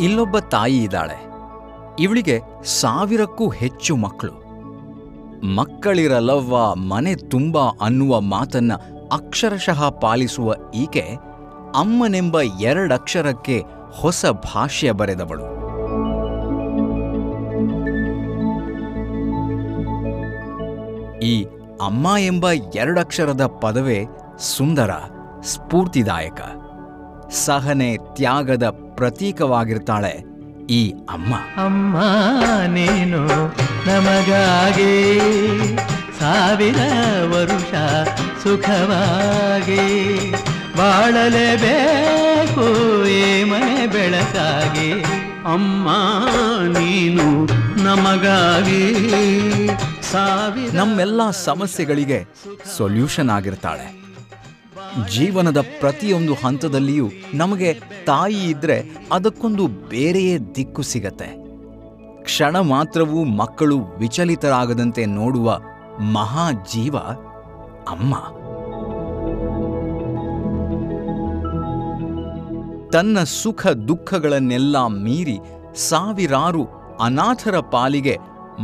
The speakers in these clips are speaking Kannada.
ಇಲ್ಲೊಬ್ಬ ತಾಯಿ ಇದ್ದಾಳೆ. ಇವಳಿಗೆ ಸಾವಿರಕ್ಕೂ ಹೆಚ್ಚು ಮಕ್ಕಳು ಮಕ್ಕಳಿರಲವ್ವ ಮನೆ ತುಂಬ ಅನ್ನುವ ಮಾತನ್ನ ಅಕ್ಷರಶಃ ಪಾಲಿಸುವ ಈಕೆ ಅಮ್ಮನೆಂಬ ಎರಡಕ್ಷರಕ್ಕೆ ಹೊಸ ಭಾಷ್ಯ ಬರೆದವಳು. ಈ ಅಮ್ಮ ಎಂಬ ಎರಡಕ್ಷರದ ಪದವೇ ಸುಂದರ, ಸ್ಫೂರ್ತಿದಾಯಕ. ಸಹನೆ ತ್ಯಾಗದ ಪ್ರತೀಕವಾಗಿರ್ತಾಳೆ. ಈ ಅಮ್ಮ. ಅಮ್ಮ ನೀನು ನಮಗಾಗಿ ಸಾವಿರ ವರುಷ ಸುಖವಾಗಿ ಬಾಳಲೇಬೇಕು ಈ ಮನೆ ಬೆಳಕಾಗಿ. ಅಮ್ಮ ನೀನು ನಮಗಾಗಿ ಸಾವಿರ ನಮ್ಮೆಲ್ಲ ಸಮಸ್ಯೆಗಳಿಗೆ ಸೊಲ್ಯೂಷನ್ ಆಗಿರ್ತಾಳೆ. ಜೀವನದ ಪ್ರತಿಯೊಂದು ಹಂತದಲ್ಲಿಯೂ ನಮಗೆ ತಾಯಿ ಇದ್ರೆ ಅದಕ್ಕೊಂದು ಬೇರೆಯೇ ದಿಕ್ಕು ಸಿಗತ್ತೆ. ಕ್ಷಣ ಮಾತ್ರವೂ ಮಕ್ಕಳು ವಿಚಲಿತರಾಗದಂತೆ ನೋಡುವ ಮಹಾ ಜೀವ ಅಮ್ಮ. ತನ್ನ ಸುಖ ದುಃಖಗಳನ್ನೆಲ್ಲ ಮೀರಿ ಸಾವಿರಾರು ಅನಾಥರ ಪಾಲಿಗೆ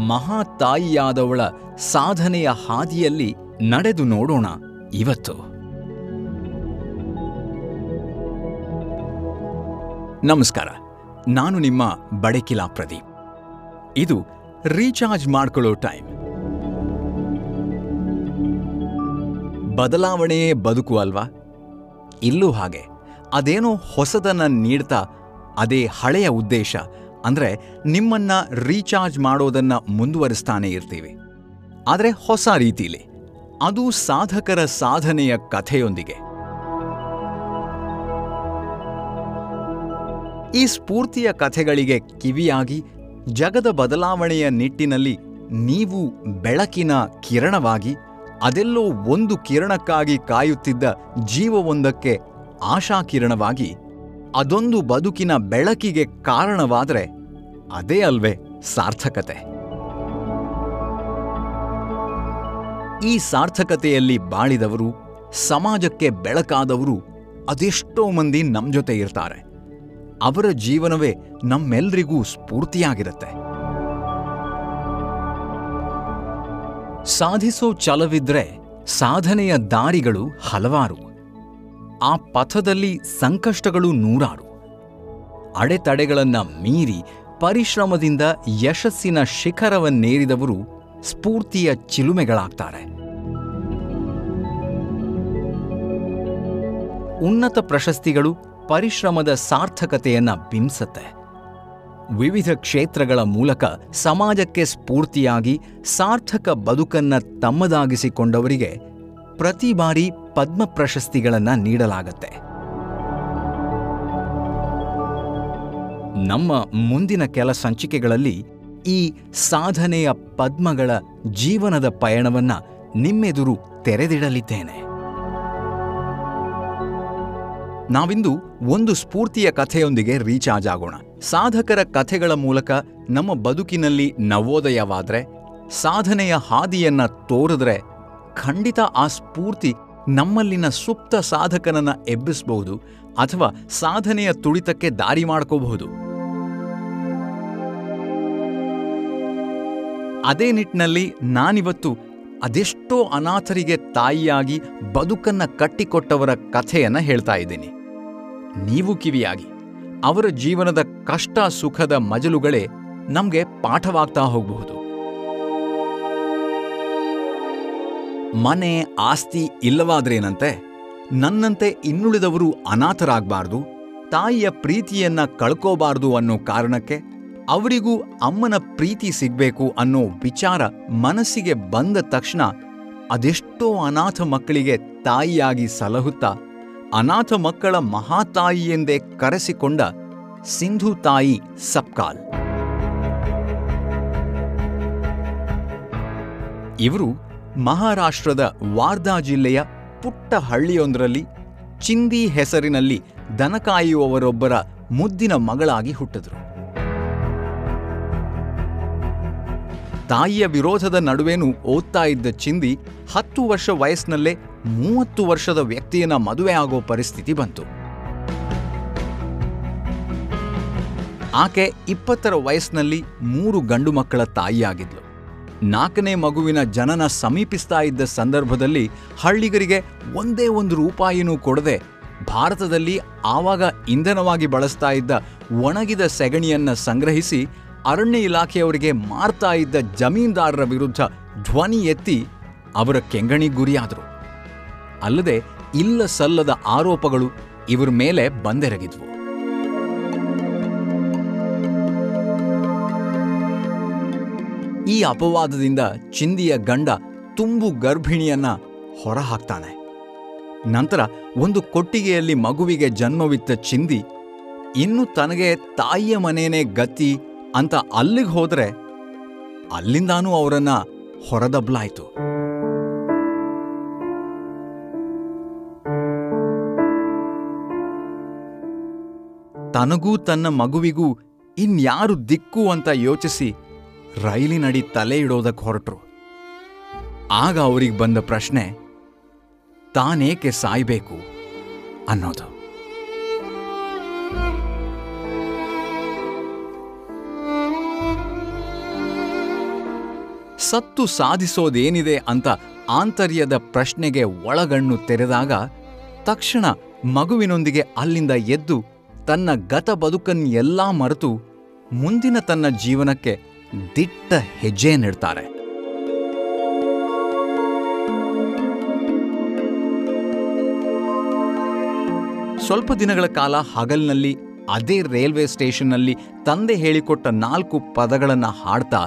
ಮಹಾ ತಾಯಿಯಾದವಳ ಸಾಧನೆಯ ಹಾದಿಯಲ್ಲಿ ನಡೆದು ನೋಡೋಣ ಇವತ್ತು. ನಮಸ್ಕಾರ. ನಾನು ನಿಮ್ಮ ಬಡಕಿಲಾ ಪ್ರದೀಪ್. ಇದು ರೀಚಾರ್ಜ್ ಮಾಡ್ಕೊಳ್ಳೋ ಟೈಮ್. ಬದಲಾವಣೆಯೇ ಬದುಕು ಅಲ್ವಾ? ಇಲ್ಲೂ ಹಾಗೆ. ಅದೇನೋ ಹೊಸದನ್ನ ನೀಡ್ತಾ ಅದೇ ಹಳೆಯ ಉದ್ದೇಶ. ಅಂದ್ರೆ ನಿಮ್ಮನ್ನ ರೀಚಾರ್ಜ್ ಮಾಡೋದನ್ನ ಮುಂದುವರಿಸ್ತಾನೆ ಇರ್ತೀವಿ. ಆದರೆ ಹೊಸ ರೀತಿಲಿ. ಅದು ಸಾಧಕರ ಸಾಧನೆಯ ಕಥೆಯೊಂದಿಗೆ. ಈ ಸ್ಫೂರ್ತಿಯ ಕಥೆಗಳಿಗೆ ಕಿವಿಯಾಗಿ ಜಗದ ಬದಲಾವಣೆಯ ನಿಟ್ಟಿನಲ್ಲಿ ನೀವು ಬೆಳಕಿನ ಕಿರಣವಾಗಿ ಅದೆಲ್ಲೋ ಒಂದು ಕಿರಣಕ್ಕಾಗಿ ಕಾಯುತ್ತಿದ್ದ ಜೀವವೊಂದಕ್ಕೆ ಆಶಾಕಿರಣವಾಗಿ ಅದೊಂದು ಬದುಕಿನ ಬೆಳಕಿಗೆ ಕಾರಣವಾದರೆ ಅದೇ ಅಲ್ವೇ ಸಾರ್ಥಕತೆ. ಈ ಸಾರ್ಥಕತೆಯಲ್ಲಿ ಬಾಳಿದವರು, ಸಮಾಜಕ್ಕೆ ಬೆಳಕಾದವರು ಅದೆಷ್ಟೋ ಮಂದಿ ನಮ್ಮ ಜೊತೆ ಇರ್ತಾರೆ. ಅವರ ಜೀವನವೇ ನಮ್ಮೆಲ್ರಿಗೂ ಸ್ಫೂರ್ತಿಯಾಗಿರುತ್ತೆ. ಸಾಧಿಸೋ ಛಲವಿದ್ರೆ ಸಾಧನೆಯ ದಾರಿಗಳು ಹಲವಾರು. ಆ ಪಥದಲ್ಲಿ ಸಂಕಷ್ಟಗಳು ನೂರಾರು. ಅಡೆತಡೆಗಳನ್ನ ಮೀರಿ ಪರಿಶ್ರಮದಿಂದ ಯಶಸ್ಸಿನ ಶಿಖರವನ್ನೇರಿದವರು ಸ್ಫೂರ್ತಿಯ ಚಿಲುಮೆಗಳಾಗ್ತಾರೆ. ಉನ್ನತ ಪ್ರಶಸ್ತಿಗಳು ಪರಿಶ್ರಮದ ಸಾರ್ಥಕತೆಯನ್ನ ಬಿಂಬಿಸತ್ತೆ. ವಿವಿಧ ಕ್ಷೇತ್ರಗಳ ಮೂಲಕ ಸಮಾಜಕ್ಕೆ ಸ್ಫೂರ್ತಿಯಾಗಿ ಸಾರ್ಥಕ ಬದುಕನ್ನ ತಮ್ಮದಾಗಿಸಿಕೊಂಡವರಿಗೆ ಪ್ರತಿ ಬಾರಿ ಪದ್ಮ ಪ್ರಶಸ್ತಿಗಳನ್ನ ನೀಡಲಾಗತ್ತೆ. ನಮ್ಮ ಮುಂದಿನ ಕೆಲ ಸಂಚಿಕೆಗಳಲ್ಲಿ ಈ ಸಾಧನೆಯ ಪದ್ಮಗಳ ಜೀವನದ ಪಯಣವನ್ನ ನಿಮ್ಮೆದುರು ತೆರೆದಿಡಲಿದ್ದೇನೆ. ನಾವಿಂದು ಒಂದು ಸ್ಫೂರ್ತಿಯ ಕಥೆಯೊಂದಿಗೆ ರೀಚಾರ್ಜ್ ಆಗೋಣ. ಸಾಧಕರ ಕಥೆಗಳ ಮೂಲಕ ನಮ್ಮ ಬದುಕಿನಲ್ಲಿ ನವೋದಯವಾದರೆ, ಸಾಧನೆಯ ಹಾದಿಯನ್ನ ತೋರಿದ್ರೆ ಖಂಡಿತ ಆ ಸ್ಫೂರ್ತಿ ನಮ್ಮಲ್ಲಿನ ಸುಪ್ತ ಸಾಧಕನನ್ನ ಎಬ್ಬಿಸಬಹುದು ಅಥವಾ ಸಾಧನೆಯ ತುಳಿತಕ್ಕೆ ದಾರಿ ಮಾಡ್ಕೋಬಹುದು. ಅದೇ ನಿಟ್ಟಿನಲ್ಲಿ ನಾನಿವತ್ತು ಅದೆಷ್ಟೋ ಅನಾಥರಿಗೆ ತಾಯಿಯಾಗಿ ಬದುಕನ್ನ ಕಟ್ಟಿಕೊಟ್ಟವರ ಕಥೆಯನ್ನ ಹೇಳ್ತಾ ಇದ್ದೀನಿ. ನೀವು ಕಿವಿಯಾಗಿ. ಅವರ ಜೀವನದ ಕಷ್ಟ ಸುಖದ ಮಜಲುಗಳೇ ನಮಗೆ ಪಾಠವಾಗ್ತಾ ಹೋಗಬಹುದು. ಮನೆ ಆಸ್ತಿ ಇಲ್ಲವಾದ್ರೇನಂತೆ, ನನ್ನಂತೆ ಇನ್ನುಳಿದವರು ಅನಾಥರಾಗಬಾರ್ದು, ತಾಯಿಯ ಪ್ರೀತಿಯನ್ನ ಕಳ್ಕೋಬಾರ್ದು ಅನ್ನೋ ಕಾರಣಕ್ಕೆ ಅವರಿಗೂ ಅಮ್ಮನ ಪ್ರೀತಿ ಸಿಗಬೇಕು ಅನ್ನೋ ವಿಚಾರ ಮನಸ್ಸಿಗೆ ಬಂದ ತಕ್ಷಣ ಅದೆಷ್ಟೋ ಅನಾಥ ಮಕ್ಕಳಿಗೆ ತಾಯಿಯಾಗಿ ಸಲಹುತ್ತಾ ಅನಾಥ ಮಕ್ಕಳ ಮಹಾತಾಯಿ ಎಂದೇ ಕರೆಸಿಕೊಂಡ ಸಿಂಧು ತಾಯಿ ಸಪ್ಕಾಲ್. ಇವರು ಮಹಾರಾಷ್ಟ್ರದ ವಾರ್ಧಾ ಜಿಲ್ಲೆಯ ಪುಟ್ಟ ಹಳ್ಳಿಯೊಂದರಲ್ಲಿ ಚಿಂದಿ ಹೆಸರಿನಲ್ಲಿ ದನ ಕಾಯುವವರೊಬ್ಬರ ಮುದ್ದಿನ ಮಗಳಾಗಿ ಹುಟ್ಟಿದ್ರು. ತಾಯಿಯ ವಿರೋಧದ ನಡುವೆನೂ ಓದ್ತಾ ಇದ್ದ ಚಿಂದಿ ಹತ್ತು ವರ್ಷ ವಯಸ್ಸಿನಲ್ಲೇ ಮೂವತ್ತು ವರ್ಷದ ವ್ಯಕ್ತಿಯನ್ನ ಮದುವೆ ಆಗೋ ಪರಿಸ್ಥಿತಿ ಬಂತು. ಆಕೆ ಇಪ್ಪತ್ತರ ವಯಸ್ಸಿನಲ್ಲಿ ಮೂರು ಗಂಡು ಮಕ್ಕಳ ತಾಯಿಯಾಗಿದ್ಲು. ನಾಲ್ಕನೇ ಮಗುವಿನ ಜನನ ಸಮೀಪಿಸ್ತಾ ಇದ್ದ ಸಂದರ್ಭದಲ್ಲಿ ಹಳ್ಳಿಗರಿಗೆ ಒಂದೇ ಒಂದು ರೂಪಾಯಿನೂ ಕೊಡದೆ ಭಾರತದಲ್ಲಿ ಆವಾಗ ಇಂಧನವಾಗಿ ಬಳಸ್ತಾ ಇದ್ದ ಒಣಗಿದ ಸೆಗಣಿಯನ್ನ ಸಂಗ್ರಹಿಸಿ ಅರಣ್ಯ ಇಲಾಖೆಯವರಿಗೆ ಮಾರ್ತಾ ಇದ್ದ ಜಮೀನ್ದಾರರ ವಿರುದ್ಧ ಧ್ವನಿ ಎತ್ತಿ ಅವರ ಕೆಂಗಣಿ ಗುರಿಯಾದರು. ಅಲ್ಲದೆ ಇಲ್ಲ ಸಲ್ಲದ ಆರೋಪಗಳು ಇವರ ಮೇಲೆ ಬಂದೆರಗಿದ್ವು. ಈ ಅಪವಾದದಿಂದ ಚಿಂದಿಯ ಗಂಡ ತುಂಬು ಗರ್ಭಿಣಿಯನ್ನ ಹೊರಹಾಕ್ತಾನೆ. ನಂತರ ಒಂದು ಕೊಟ್ಟಿಗೆಯಲ್ಲಿ ಮಗುವಿಗೆ ಜನ್ಮವಿತ್ತ ಚಿಂದಿ, ಇನ್ನು ತನಗೆ ತಾಯಿಯ ಮನೇನೇ ಗತಿ ಅಂತ ಅಲ್ಲಿಗೆ ಹೋದರೆ ಅಲ್ಲಿಂದಾನೂ ಅವರನ್ನ ಹೊರದಬ್ಲಾಯ್ತು. ತನಗೂ ತನ್ನ ಮಗುವಿಗೂ ಇನ್ಯಾರು ದಿಕ್ಕು ಅಂತ ಯೋಚಿಸಿ ರೈಲಿನಡಿ ತಲೆ ಇಡೋದಕ್ಕೆ ಹೊರಟ್ರು. ಆಗ ಅವರಿಗೆ ಬಂದ ಪ್ರಶ್ನೆ, ತಾನೇಕೆ ಸಾಯ್ಬೇಕು ಅನ್ನೋದು. ಸತ್ತು ಸಾಧಿಸೋದೇನಿದೆ ಅಂತ ಆಂತರ್ಯದ ಪ್ರಶ್ನೆಗೆ ಒಳಗಣ್ಣು ತೆರೆದಾಗ ತಕ್ಷಣ ಮಗುವಿನೊಂದಿಗೆ ಅಲ್ಲಿಂದ ಎದ್ದು ತನ್ನ ಗತ ಬದುಕನ್ನೆಲ್ಲಾ ಮರೆತು ಮುಂದಿನ ತನ್ನ ಜೀವನಕ್ಕೆ ದಿಟ್ಟ ಹೆಜ್ಜೆ ನೀಡ್ತಾರೆ. ಸ್ವಲ್ಪ ದಿನಗಳ ಕಾಲ ಹಗಲಿನಲ್ಲಿ ಅದೇ ರೈಲ್ವೆ ಸ್ಟೇಷನ್ನಲ್ಲಿ ತಂದೆ ಹೇಳಿಕೊಟ್ಟ ನಾಲ್ಕು ಪದಗಳನ್ನು ಹಾಡ್ತಾ,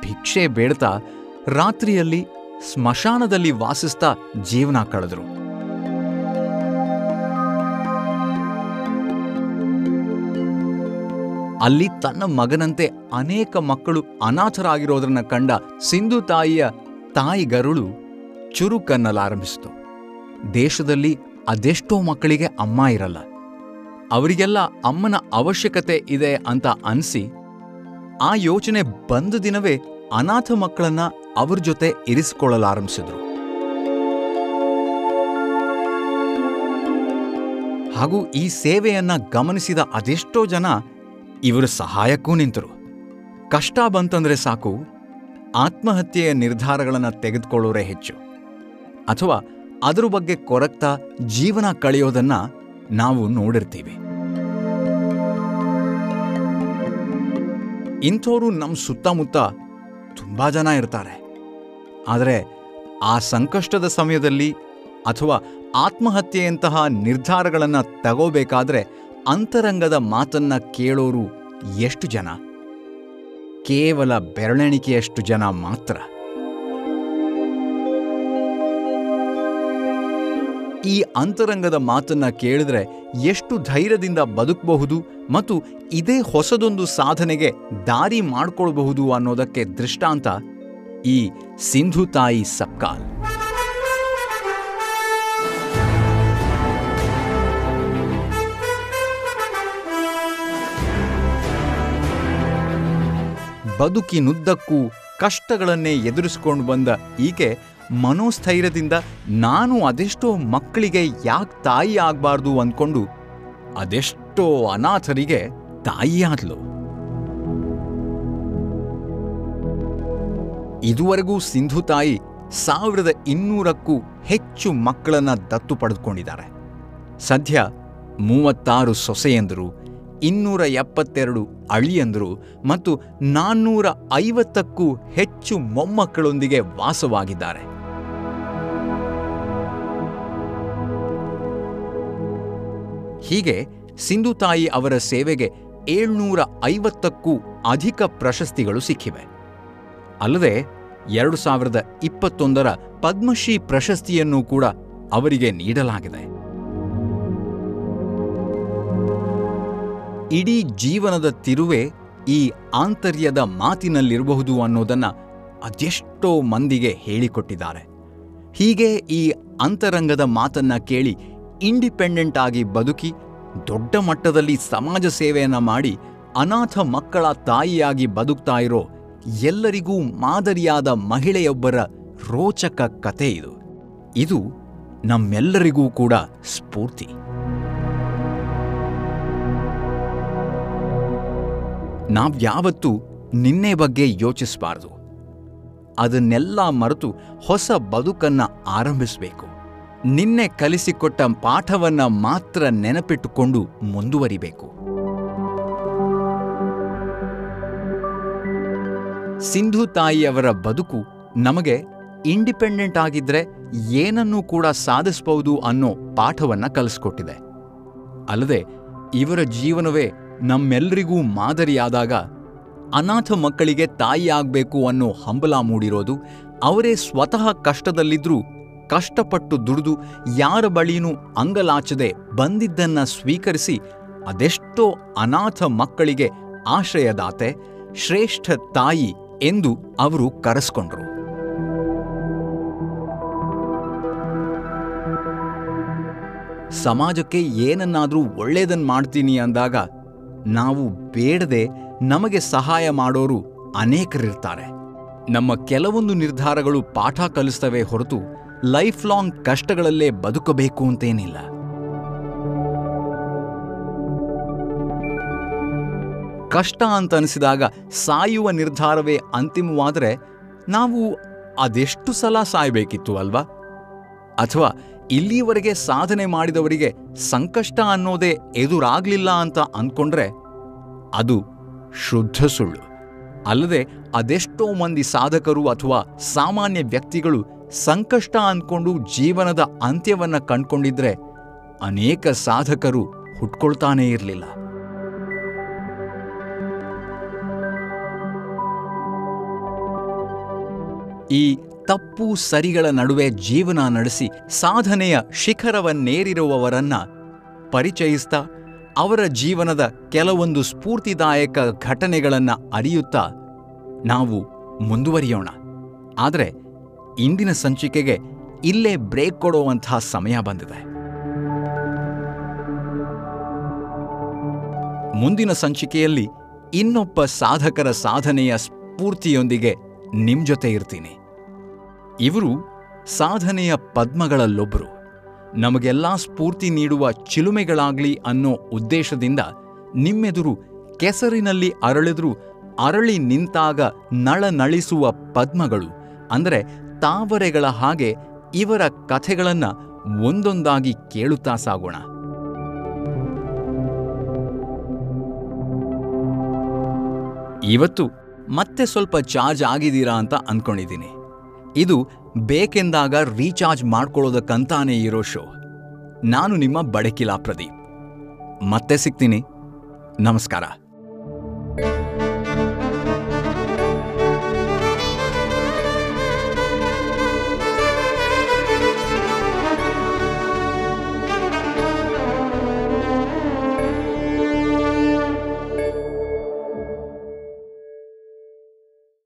ಭಿಕ್ಷೆ ಬೇಡ್ತಾ ರಾತ್ರಿಯಲ್ಲಿ ಸ್ಮಶಾನದಲ್ಲಿ ವಾಸಿಸ್ತಾ ಜೀವನ ಕಳೆದ್ರು. ಅಲ್ಲಿ ತನ್ನ ಮಗನಂತೆ ಅನೇಕ ಮಕ್ಕಳು ಅನಾಥರಾಗಿರೋದನ್ನ ಕಂಡ ಸಿಂಧು ತಾಯಿಯ ತಾಯಿ ಗರುಳು ಚುರುಕನ್ನಲಾರಂಭಿಸಿತು. ದೇಶದಲ್ಲಿ ಅದೆಷ್ಟೋ ಮಕ್ಕಳಿಗೆ ಅಮ್ಮ ಇರಲ್ಲ. ಅವರಿಗೆಲ್ಲ ಅಮ್ಮನ ಅವಶ್ಯಕತೆ ಇದೆ ಅಂತ ಅನ್ಸಿ ಆ ಯೋಚನೆ ಬಂದ ದಿನವೇ ಅನಾಥ ಮಕ್ಕಳನ್ನ ಅವ್ರ ಜೊತೆ ಇರಿಸಿಕೊಳ್ಳಲಾರಂಭಿಸಿದ್ರು. ಹಾಗೂ ಈ ಸೇವೆಯನ್ನ ಗಮನಿಸಿದ ಅದೆಷ್ಟೋ ಜನ ಇವರ ಸಹಾಯಕ್ಕೂ ನಿಂತರು. ಕಷ್ಟ ಬಂತಂದ್ರೆ ಸಾಕು, ಆತ್ಮಹತ್ಯೆಯ ನಿರ್ಧಾರಗಳನ್ನು ತೆಗೆದುಕೊಳ್ಳೋರೇ ಹೆಚ್ಚು. ಅಥವಾ ಅದ್ರ ಬಗ್ಗೆ ಕೊರಗ್ತಾ ಜೀವನ ಕಳೆಯೋದನ್ನ ನಾವು ನೋಡಿರ್ತೀವಿ. ಇಂಥವರು ನಮ್ಮ ಸುತ್ತಮುತ್ತ ತುಂಬಾ ಜನ ಇರ್ತಾರೆ. ಆದರೆ ಆ ಸಂಕಷ್ಟದ ಸಮಯದಲ್ಲಿ ಅಥವಾ ಆತ್ಮಹತ್ಯೆಯಂತಹ ನಿರ್ಧಾರಗಳನ್ನು ತಗೋಬೇಕಾದ್ರೆ ಅಂತರಂಗದ ಮಾತನ್ನ ಕೇಳೋರು ಎಷ್ಟು ಜನ? ಕೇವಲ ಬೆರಳೆಣಿಕೆಯಷ್ಟು ಜನ ಮಾತ್ರ. ಈ ಅಂತರಂಗದ ಮಾತನ್ನ ಕೇಳಿದ್ರೆ ಎಷ್ಟು ಧೈರ್ಯದಿಂದ ಬದುಕಬಹುದು ಮತ್ತು ಇದೇ ಹೊಸದೊಂದು ಸಾಧನೆಗೆ ದಾರಿ ಮಾಡಿಕೊಳ್ಬಹುದು ಅನ್ನೋದಕ್ಕೆ ದೃಷ್ಟಾಂತ ಈ ಸಿಂಧು ತಾಯಿ ಸಪ್ಕಾಲ್ ಬದುಕಿನುದ್ದಕ್ಕೂ ಕಷ್ಟಗಳನ್ನೇ ಎದುರಿಸಿಕೊಂಡು ಬಂದ ಈಕೆ ಮನೋಸ್ಥೈರ್ಯದಿಂದ ನಾನು ಅದೆಷ್ಟೋ ಮಕ್ಕಳಿಗೆ ಯಾಕೆ ತಾಯಿ ಆಗಬಾರ್ದು ಅಂದ್ಕೊಂಡು ಅದೆಷ್ಟೋ ಅನಾಥರಿಗೆ ತಾಯಿಯಾದ್ಲು ಇದುವರೆಗೂ ಸಿಂಧು ತಾಯಿ ಸಾವಿರದ ಇನ್ನೂರಕ್ಕೂ ಹೆಚ್ಚು ಮಕ್ಕಳನ್ನ ದತ್ತು ಪಡೆದುಕೊಂಡಿದ್ದಾರೆ. ಸದ್ಯ ಮೂವತ್ತಾರು ಸೊಸೆಯಂದರು ಇನ್ನೂರ ಎಪ್ಪತ್ತೆರಡು ಅಳಿಯಂದರು ಮತ್ತು ನಾನ್ನೂರ ಐವತ್ತಕ್ಕೂ ಹೆಚ್ಚು ಮೊಮ್ಮಕ್ಕಳೊಂದಿಗೆ ವಾಸವಾಗಿದ್ದಾರೆ. ಹೀಗೆ ಸಿಂಧು ತಾಯಿ ಅವರ ಸೇವೆಗೆ ಏಳ್ನೂರ ಐವತ್ತಕ್ಕೂ ಅಧಿಕ ಪ್ರಶಸ್ತಿಗಳು ಸಿಕ್ಕಿವೆ. ಅಲ್ಲದೆ ಎರಡು ಸಾವಿರದ ಇಪ್ಪತ್ತೊಂದರ ಪದ್ಮಶ್ರೀ ಪ್ರಶಸ್ತಿಯನ್ನು ಕೂಡ ಅವರಿಗೆ ನೀಡಲಾಗಿದೆ. ಇಡೀ ಜೀವನದ ತಿರುವೆ ಈ ಆಂತರ್ಯದ ಮಾತಿನಲ್ಲಿರಬಹುದು ಅನ್ನೋದನ್ನ ಅದೆಷ್ಟೋ ಮಂದಿಗೆ ಹೇಳಿಕೊಟ್ಟಿದ್ದಾರೆ. ಹೀಗೆ ಈ ಅಂತರಂಗದ ಮಾತನ್ನ ಕೇಳಿ ಇಂಡಿಪೆಂಡೆಂಟ್ ಆಗಿ ಬದುಕಿ ದೊಡ್ಡ ಮಟ್ಟದಲ್ಲಿ ಸಮಾಜ ಸೇವೆಯನ್ನು ಮಾಡಿ ಅನಾಥ ಮಕ್ಕಳ ತಾಯಿಯಾಗಿ ಬದುಕ್ತಾ ಇರೋ ಎಲ್ಲರಿಗೂ ಮಾದರಿಯಾದ ಮಹಿಳೆಯೊಬ್ಬರ ರೋಚಕ ಕತೆ ಇದು. ಇದು ನಮ್ಮೆಲ್ಲರಿಗೂ ಕೂಡ ಸ್ಫೂರ್ತಿ. ನಾವ್ಯಾವತ್ತೂ ನಿನ್ನೆ ಬಗ್ಗೆ ಯೋಚಿಸಬಾರದು. ಅದನ್ನೆಲ್ಲ ಮರೆತು ಹೊಸ ಬದುಕನ್ನ ಆರಂಭಿಸಬೇಕು. ನಿನ್ನೆ ಕಲಿಸಿಕೊಟ್ಟ ಪಾಠವನ್ನ ಮಾತ್ರ ನೆನಪಿಟ್ಟುಕೊಂಡು ಮುಂದುವರಿಬೇಕು. ಸಿಂಧು ತಾಯಿಯವರ ಬದುಕು ನಮಗೆ ಇಂಡಿಪೆಂಡೆಂಟ್ ಆಗಿದ್ರೆ ಏನನ್ನೂ ಕೂಡ ಸಾಧಿಸಬಹುದು ಅನ್ನೋ ಪಾಠವನ್ನ ಕಲಿಸ್ಕೊಟ್ಟಿದೆ. ಅಲ್ಲದೆ ಇವರ ಜೀವನವೇ ನಮ್ಮೆಲ್ಲರಿಗೂ ಮಾದರಿಯಾದಾಗ ಅನಾಥ ಮಕ್ಕಳಿಗೆ ತಾಯಿ ಆಗಬೇಕು ಅನ್ನೋ ಹಂಬಲ ಮೂಡಿರೋದು, ಅವರೇ ಸ್ವತಃ ಕಷ್ಟದಲ್ಲಿದ್ದರೂ ಕಷ್ಟಪಟ್ಟು ದುಡಿದು ಯಾರ ಬಳಿನೂ ಅಂಗಲಾಚದೆ ಬಂದಿದ್ದನ್ನ ಸ್ವೀಕರಿಸಿ ಅದೆಷ್ಟೋ ಅನಾಥ ಮಕ್ಕಳಿಗೆ ಆಶ್ರಯದಾತೆ, ಶ್ರೇಷ್ಠ ತಾಯಿ ಎಂದು ಅವರು ಕರೆಸ್ಕೊಂಡ್ರು. ಸಮಾಜಕ್ಕೆ ಏನನ್ನಾದರೂ ಒಳ್ಳೇದನ್ ಮಾಡ್ತೀನಿ ಅಂದಾಗ ನಾವು ಬೇಡದೆ ನಮಗೆ ಸಹಾಯ ಮಾಡೋರು ಅನೇಕರಿರ್ತಾರೆ. ನಮ್ಮ ಕೆಲವೊಂದು ನಿರ್ಧಾರಗಳು ಪಾಠ ಕಲಿಸ್ತವೆ ಹೊರತು ಲೈಫ್ ಲಾಂಗ್ ಕಷ್ಟಗಳಲ್ಲೇ ಬದುಕಬೇಕು ಅಂತೇನಿಲ್ಲ. ಕಷ್ಟ ಅಂತ ಅನಿಸಿದಾಗ ಸಾಯುವ ನಿರ್ಧಾರವೇ ಅಂತಿಮವಾದರೆ ನಾವು ಅದೆಷ್ಟು ಸಲ ಸಾಯಬೇಕಿತ್ತು ಅಲ್ವಾ? ಅಥವಾ ಇಲ್ಲಿಯವರೆಗೆ ಸಾಧನೆ ಮಾಡಿದವರಿಗೆ ಸಂಕಷ್ಟ ಅನ್ನೋದೇ ಎದುರಾಗ್ಲಿಲ್ಲ ಅಂತ ಅಂದ್ಕೊಂಡ್ರೆ ಅದು ಶುದ್ಧ ಸುಳ್ಳು. ಅಲ್ಲದೆ ಅದೆಷ್ಟೋ ಮಂದಿ ಸಾಧಕರು ಅಥವಾ ಸಾಮಾನ್ಯ ವ್ಯಕ್ತಿಗಳು ಸಂಕಷ್ಟ ಅಂದ್ಕೊಂಡು ಜೀವನದ ಅಂತ್ಯವನ್ನ ಕಂಡ್ಕೊಂಡಿದ್ರೆ ಅನೇಕ ಸಾಧಕರು ಹುಟ್ಕೊಳ್ತಾನೇ ಇರಲಿಲ್ಲ. ಈ ತಪ್ಪು ಸರಿಗಳ ನಡುವೆ ಜೀವನ ನಡೆಸಿ ಸಾಧನೆಯ ಶಿಖರವನ್ನೇರಿರುವವರನ್ನ ಪರಿಚಯಿಸ್ತಾ ಅವರ ಜೀವನದ ಕೆಲವೊಂದು ಸ್ಫೂರ್ತಿದಾಯಕ ಘಟನೆಗಳನ್ನ ಅರಿಯುತ್ತಾ ನಾವು ಮುಂದುವರಿಯೋಣ. ಆದರೆ ಇಂದಿನ ಸಂಚಿಕೆಗೆ ಇಲ್ಲೇ ಬ್ರೇಕ್ ಕೊಡುವಂತಹ ಸಮಯ ಬಂದಿದೆ. ಮುಂದಿನ ಸಂಚಿಕೆಯಲ್ಲಿ ಇನ್ನೊಬ್ಬ ಸಾಧಕರ ಸಾಧನೆಯ ಸ್ಫೂರ್ತಿಯೊಂದಿಗೆ ನಿಮ್ ಜೊತೆ ಇರ್ತೀನಿ. ಇವರು ಸಾಧನೆಯ ಪದ್ಮಗಳಲ್ಲೊಬ್ಬರು ನಮಗೆಲ್ಲ ಸ್ಫೂರ್ತಿ ನೀಡುವ ಚಿಲುಮೆಗಳಾಗ್ಲಿ ಅನ್ನೋ ಉದ್ದೇಶದಿಂದ ನಿಮ್ಮೆದುರು ಕೆಸರಿನಲ್ಲಿ ಅರಳಿದ್ರೂ ಅರಳಿ ನಿಂತಾಗ ನಳನಳಿಸುವ ಪದ್ಮಗಳು. ಅಂದರೆ ತಾವರೆಗಳ ಹಾಗೆ ಇವರ ಕಥೆಗಳನ್ನು ಒಂದೊಂದಾಗಿ ಕೇಳುತ್ತಾ ಸಾಗೋಣ. ಇವತ್ತು ಮತ್ತೆ ಸ್ವಲ್ಪ ಚಾರ್ಜ್ ಆಗಿದ್ದೀರಾ ಅಂತ ಅಂದ್ಕೊಂಡಿದ್ದೀನಿ ಇದು ಬೇಕೆಂದಾಗ ರೀಚಾರ್ಜ್ ಮಾಡ್ಕೊಳ್ಳೋದಕ್ಕಂತಾನೇ ಇರೋ ಶೋ. ನಾನು ನಿಮ್ಮ ಬಡಕಿಲಾ ಪ್ರದೀಪ್. ಮತ್ತೆ ಸಿಗ್ತೀನಿ. ನಮಸ್ಕಾರ.